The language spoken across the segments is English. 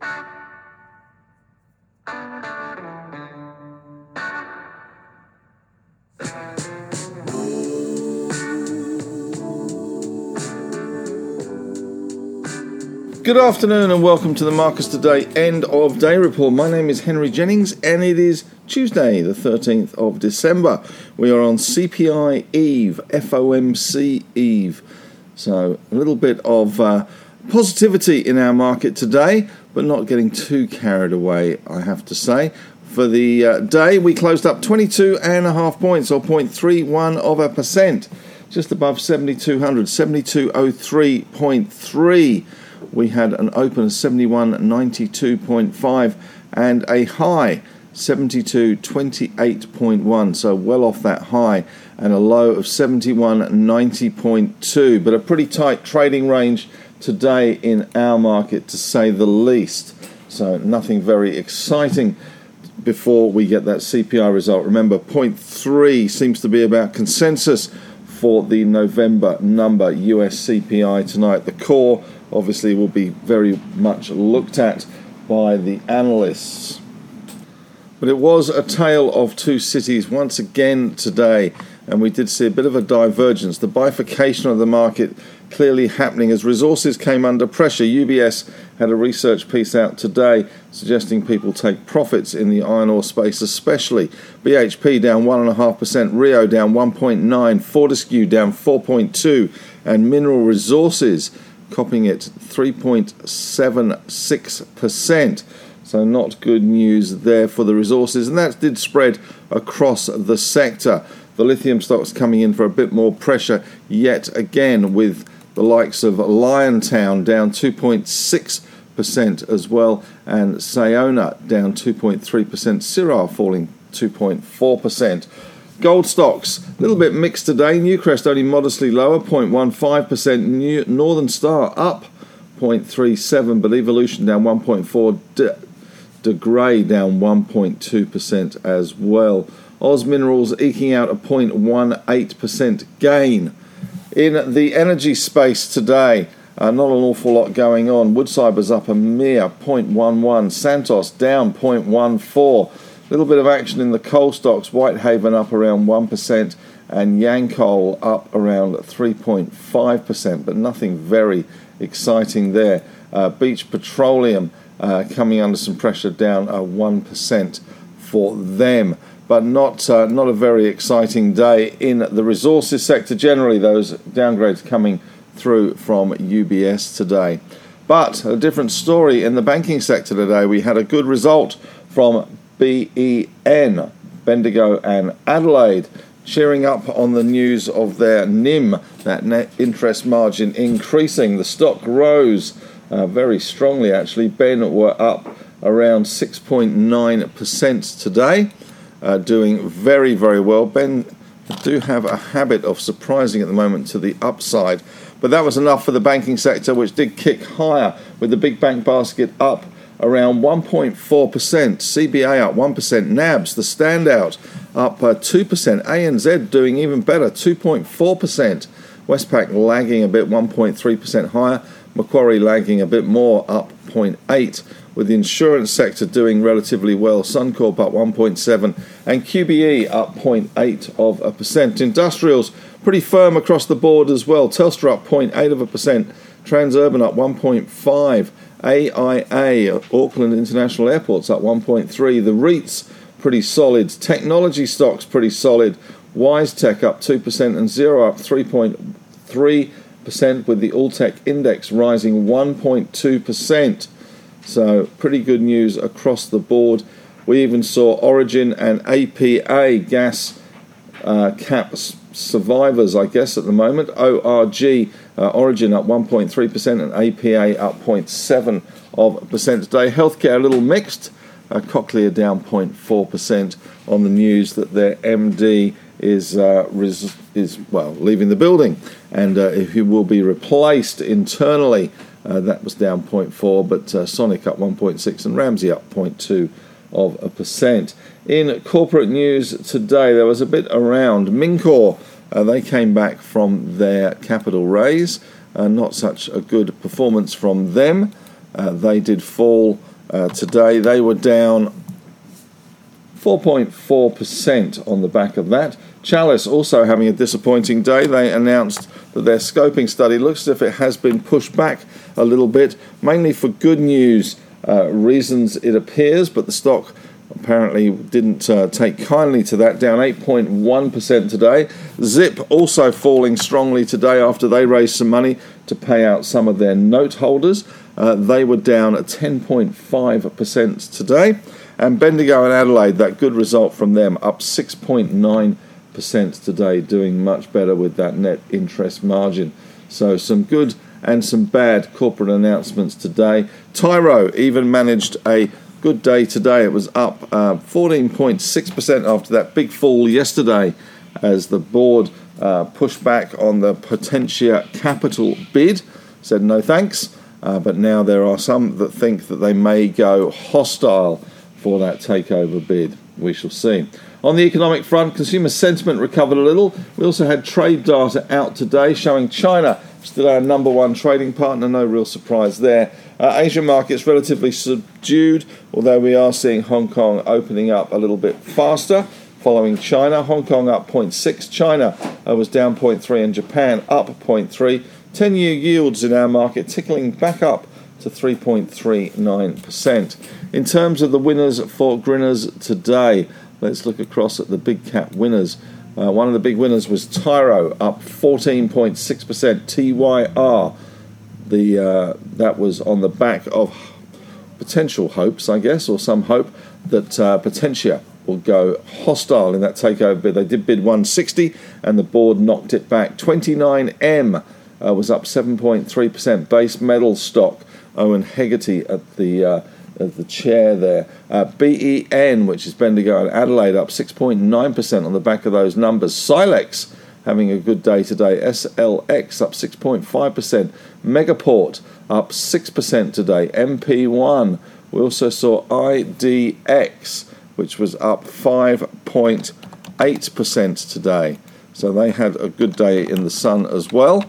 Good afternoon and welcome to the Marcus Today end of day report. My name is Henry Jennings and it is Tuesday, the 13th of December. We are on CPI Eve, FOMC Eve. So a little bit of uh, positivity in our market today, but not getting too carried away, I have to say. For the uh, day, we closed up 22 and a half points, or 0.31 of a percent, just above 7200, 7203.3 we had an open of 71.92.5 and a high 72.28.1, so well off that high, and a low of 71.90.2, but a pretty tight trading range today in our market to say the least. So nothing very exciting before we get that CPI result. Remember, point three seems to be about consensus for the November number US CPI tonight. The core obviously will be very much looked at by the analysts. But it was a tale of two cities once again today, and we did see a bit of a divergence. The bifurcation of the market clearly happening as resources came under pressure. UBS had a research piece out today suggesting people take profits in the iron ore space, especially BHP down 1.5%, Rio down 1.9%, Fortescue down 4.2%, and Mineral Resources copying it 3.76%. So, not good news there for the resources, and that did spread across the sector. The lithium stocks coming in for a bit more pressure yet again, with the likes of Liontown down 2.6% as well, and Sayona down 2.3%, Syrah falling 2.4%. Gold stocks, a little bit mixed today. Newcrest only modestly lower, 0.15%. New, Northern Star up 0.37%, but Evolution down 1.4. De, De Grey down 1.2% as well. Oz Minerals eking out a 0.18% gain. In the energy space today, uh, not an awful lot going on. Woodside was up a mere 0.11. Santos down 0.14 A little bit of action in the coal stocks. Whitehaven up around 1% and Yancoal up around 3.5%, but nothing very exciting there. Uh, Beach Petroleum uh, coming under some pressure, down uh, 1% for them. But not uh, not a very exciting day in the resources sector. Generally, those downgrades coming through from UBS today. But a different story in the banking sector today. We had a good result from BEN, Bendigo and Adelaide, cheering up on the news of their NIM, that net interest margin increasing. The stock rose uh, very strongly actually. Ben were up around 6.9% today, uh, doing very, very well. Ben do have a habit of surprising at the moment to the upside. But that was enough for the banking sector, which did kick higher with the big bank basket up around 1.4%, CBA up 1%, NABS, the standout, up uh, 2%, ANZ doing even better, 2.4%, Westpac lagging a bit, 1.3% higher, Macquarie lagging a bit more, up 0.8, with the insurance sector doing relatively well, Suncorp up 1.7, and QBE up 0.8 of a percent. Industrials pretty firm across the board as well, Telstra up 0.8 of a percent, Transurban up 1.5, AIA, Auckland International Airport's up 1.3. The REITs pretty solid. Technology stocks pretty solid. WiseTech up 2% and Xero up 3.3% with the Alltech index rising 1.2%. So pretty good news across the board. We even saw Origin and APA gas uh, caps survivors, I guess, at the moment. ORG uh, Origin up 1.3% and APA up 0.7 of percent today. Healthcare a little mixed. Uh, Cochlear down 0.4% on the news that their MD is uh, res- is well leaving the building, and uh, he will be replaced internally. Uh, that was down 0.4, but uh, Sonic up 1.6 and Ramsay up 0.2 of a percent. In corporate news today, there was a bit around Mincor. Uh, they came back from their capital raise. Uh, not such a good performance from them. Uh, they did fall today. They were down 4.4% on the back of that. Chalice also having a disappointing day. They announced that their scoping study looks as if it has been pushed back a little bit, mainly for good news uh, reasons, it appears, but the stock apparently didn't uh, take kindly to that, down 8.1% today. Zip also falling strongly today after they raised some money to pay out some of their note holders. Uh, they were down at 10.5% today. And Bendigo and Adelaide, that good result from them, up 6.9% today, doing much better with that net interest margin. So, some good and some bad corporate announcements today. Tyro even managed a good day today. It was up uh, 14.6% after that big fall yesterday as the board uh, pushed back on the Potentia Capital bid, said no thanks. Uh, but now there are some that think that they may go hostile for that takeover bid. We shall see. On the economic front, consumer sentiment recovered a little. We also had trade data out today showing China still our number one trading partner. No real surprise there. Uh, Asian markets relatively subdued, although we are seeing Hong Kong opening up a little bit faster. Following China, Hong Kong up 0.6, China uh, was down 0.3, and Japan up 0.3. 10 year yields in our market tickling back up to 3.39%. In terms of the winners for Grinners today, let's look across at the big cap winners. Uh, one of the big winners was Tyro, up 14.6%. TYR, the uh, that was on the back of potential hopes, I guess, or some hope that uh, Potentia will go hostile in that takeover bid. They did bid 160, and the board knocked it back. 29M uh, was up 7.3%. Base metal stock, Owen Hegarty at the as the chair there. Uh, BEN, which is Bendigo and Adelaide, up 6.9% on the back of those numbers. Silex having a good day today. SLX up 6.5%. Megaport up 6% today. MP1. We also saw IDX, which was up 5.8% today. So they had a good day in the sun as well.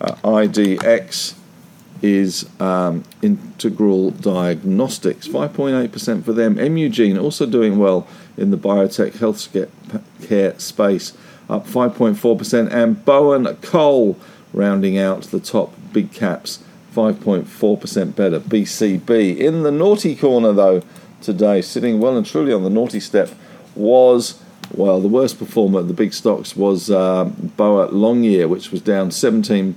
Uh, IDX is um, Integral Diagnostics, 5.8% for them. Imugene also doing well in the biotech healthcare space, up 5.4%. And Bowen Coal rounding out the top big caps, 5.4% better. BCB. In the naughty corner, though, today, sitting well and truly on the naughty step, was. Well, the worst performer of the big stocks was uh, Boart Longyear, which was down 17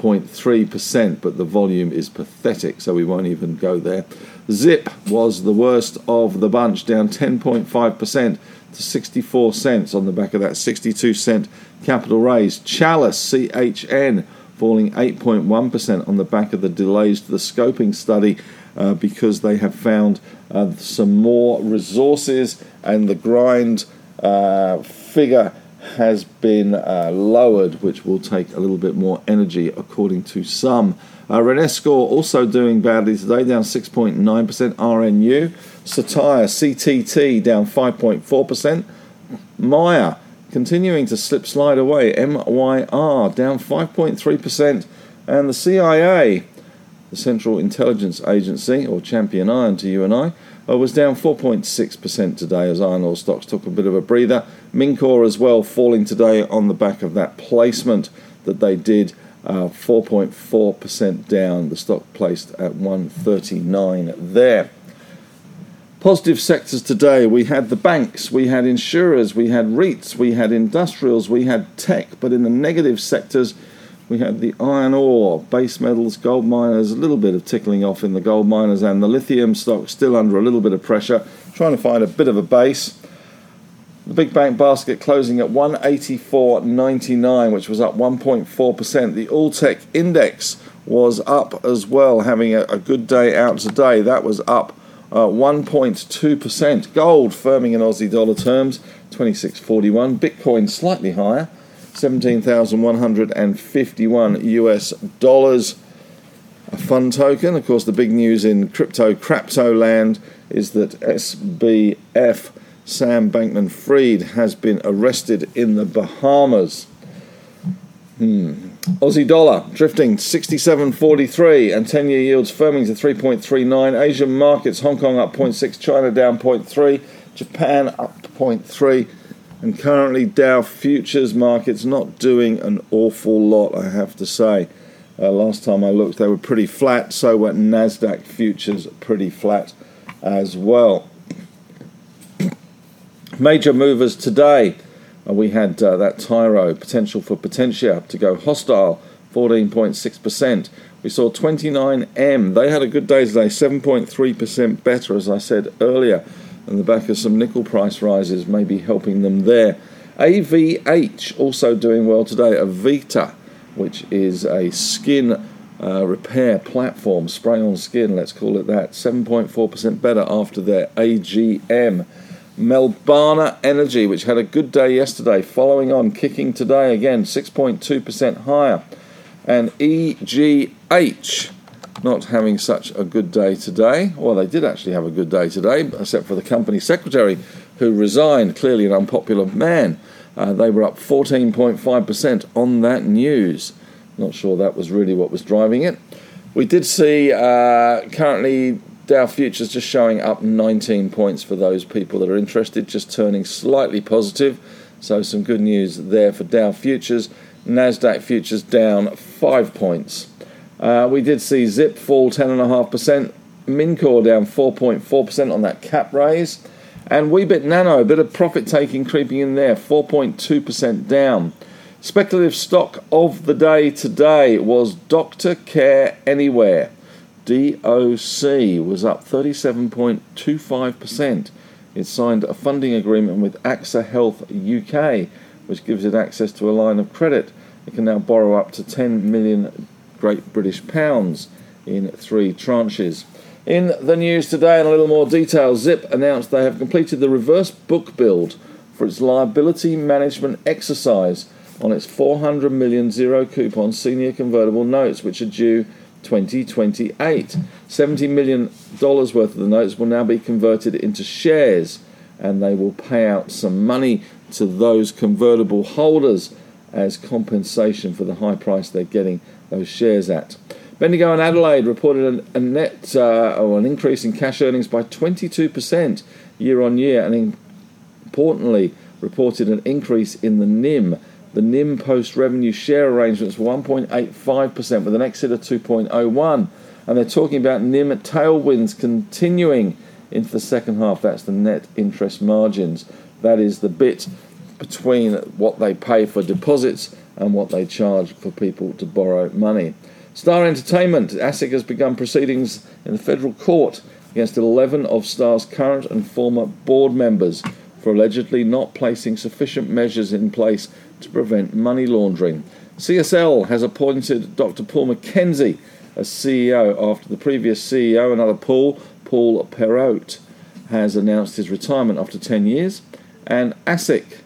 0.3%, but the volume is pathetic, so we won't even go there. Zip was the worst of the bunch, down 10.5% to 64 cents on the back of that 62 cent capital raise. Chalice, CHN, falling 8.1% on the back of the delays to the scoping study uh, because they have found uh, some more resources and the grind uh, figure has been uh, lowered, which will take a little bit more energy, according to some. Uh, Renascor also doing badly today, down 6.9%. RNU. Cettire, CTT, down 5.4%. Myer continuing to slip slide away. MYR, down 5.3%. And the CIA, the Central Intelligence Agency, or Champion Iron to you and I, was down 4.6% today as iron ore stocks took a bit of a breather. Mincor as well falling today on the back of that placement that they did. Uh, 4.4% down. The stock placed at 139 there. Positive sectors today. We had the banks, we had insurers, we had REITs, we had industrials, we had tech. But in the negative sectors, we had the iron ore, base metals, gold miners, a little bit of tickling off in the gold miners, and the lithium stock still under a little bit of pressure, trying to find a bit of a base. The big bank basket closing at 184.99, which was up 1.4%. The Alltech index was up as well, having a, a good day out today. That was up uh, 1.2%. Gold firming in Aussie dollar terms, 26.41. Bitcoin slightly higher, 17,151 US dollars. A fun token. Of course, the big news in crypto crapto land is that SBF Sam Bankman Fried has been arrested in the Bahamas. Hmm. Aussie dollar drifting 67.43 and 10 year yields firming to 3.39. Asian markets, Hong Kong up 0.6, China down 0.3, Japan up 0.3. And currently, Dow futures markets not doing an awful lot, I have to say. Uh, last time I looked, they were pretty flat, so were NASDAQ futures pretty flat as well. Major movers today. Uh, we had uh, that Tyro potential for Potentia to go hostile, 14.6%. We saw 29M. They had a good day today, 7.3% better, as I said earlier. And the back of some nickel price rises, maybe helping them there. AVH also doing well today. Avita, which is a skin uh, repair platform, spray on skin, let's call it that. 7.4% better after their AGM. Melbana Energy, which had a good day yesterday, following on, kicking today again, 6.2% higher. And EGH, not having such a good day today. Well, they did actually have a good day today, except for the company secretary who resigned, clearly an unpopular man. Uh, they were up 14.5% on that news. Not sure that was really what was driving it. We did see uh, currently Dow futures just showing up 19 points for those people that are interested, just turning slightly positive. So some good news there for Dow futures. Nasdaq futures down five points. Uh, we did see Zip fall 10.5%, Mincor down 4.4% on that cap raise, and Weebit Nano, a bit of profit taking creeping in there, 4.2% down. Speculative stock of the day today was Doctor Care Anywhere. DOC was up 37.25%. It signed a funding agreement with AXA Health UK, which gives it access to a line of credit. It can now borrow up to 10 million Great British pounds in three tranches. In the news today, in a little more detail, Zip announced they have completed the reverse book build for its liability management exercise on its 400 million zero coupon senior convertible notes, which are due 2028. $70 million worth of the notes will now be converted into shares and they will pay out some money to those convertible holders as compensation for the high price they're getting those shares at. Bendigo and Adelaide reported a, net uh, or an increase in cash earnings by 22% year on year and importantly reported an increase in the NIM the NIM post revenue share arrangements were 1.85% with an exit of 2.01. And they're talking about NIM tailwinds continuing into the second half. That's the net interest margins. That is the bit between what they pay for deposits and what they charge for people to borrow money. Star Entertainment, ASIC has begun proceedings in the federal court against 11 of Star's current and former board members for allegedly not placing sufficient measures in place to prevent money laundering. CSL has appointed Dr. Paul McKenzie as CEO after the previous CEO, another Paul, Paul Perreault, has announced his retirement after 10 years. And ASIC,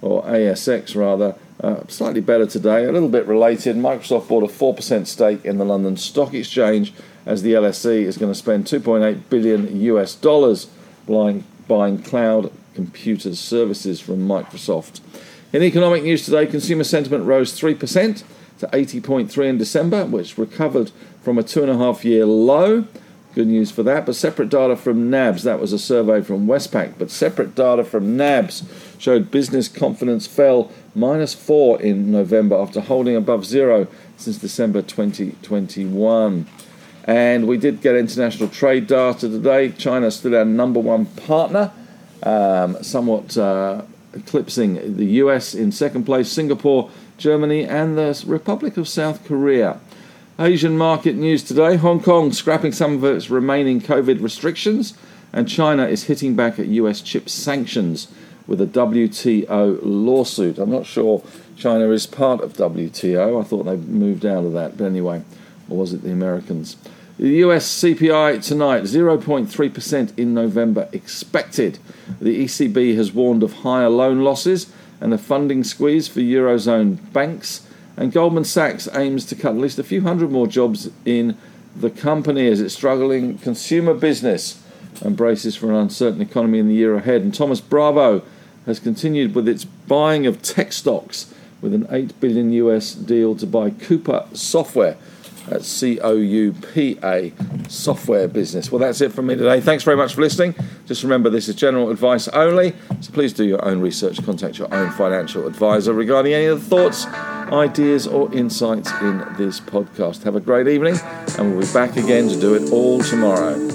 or ASX rather, uh, slightly better today, a little bit related. Microsoft bought a 4% stake in the London Stock Exchange as the LSE is going to spend 2.8 billion US dollars buying, buying cloud computer services from Microsoft. In economic news today, consumer sentiment rose 3% to 80.3 in December, which recovered from a two and a half year low. Good news for that. But separate data from NABS, that was a survey from Westpac, but separate data from NABS showed business confidence fell minus four in November after holding above zero since December 2021. And we did get international trade data today. China still our number one partner, um, somewhat uh, eclipsing the US in second place, Singapore, Germany, and the Republic of South Korea. Asian market news today Hong Kong scrapping some of its remaining COVID restrictions, and China is hitting back at US chip sanctions with a WTO lawsuit. I'm not sure China is part of WTO. I thought they moved out of that, but anyway, or was it the Americans? The US CPI tonight, 0.3% in November expected. The ECB has warned of higher loan losses and a funding squeeze for Eurozone banks. And Goldman Sachs aims to cut at least a few hundred more jobs in the company as it's struggling consumer business and braces for an uncertain economy in the year ahead. And Thoma Bravo has continued with its buying of tech stocks with an 8 billion US deal to buy Coupa Software. That's C O U P A software business. Well, that's it from me today. Thanks very much for listening. Just remember, this is general advice only, so please do your own research. Contact your own financial advisor regarding any of the thoughts, ideas, or insights in this podcast. Have a great evening, and we'll be back again to do it all tomorrow.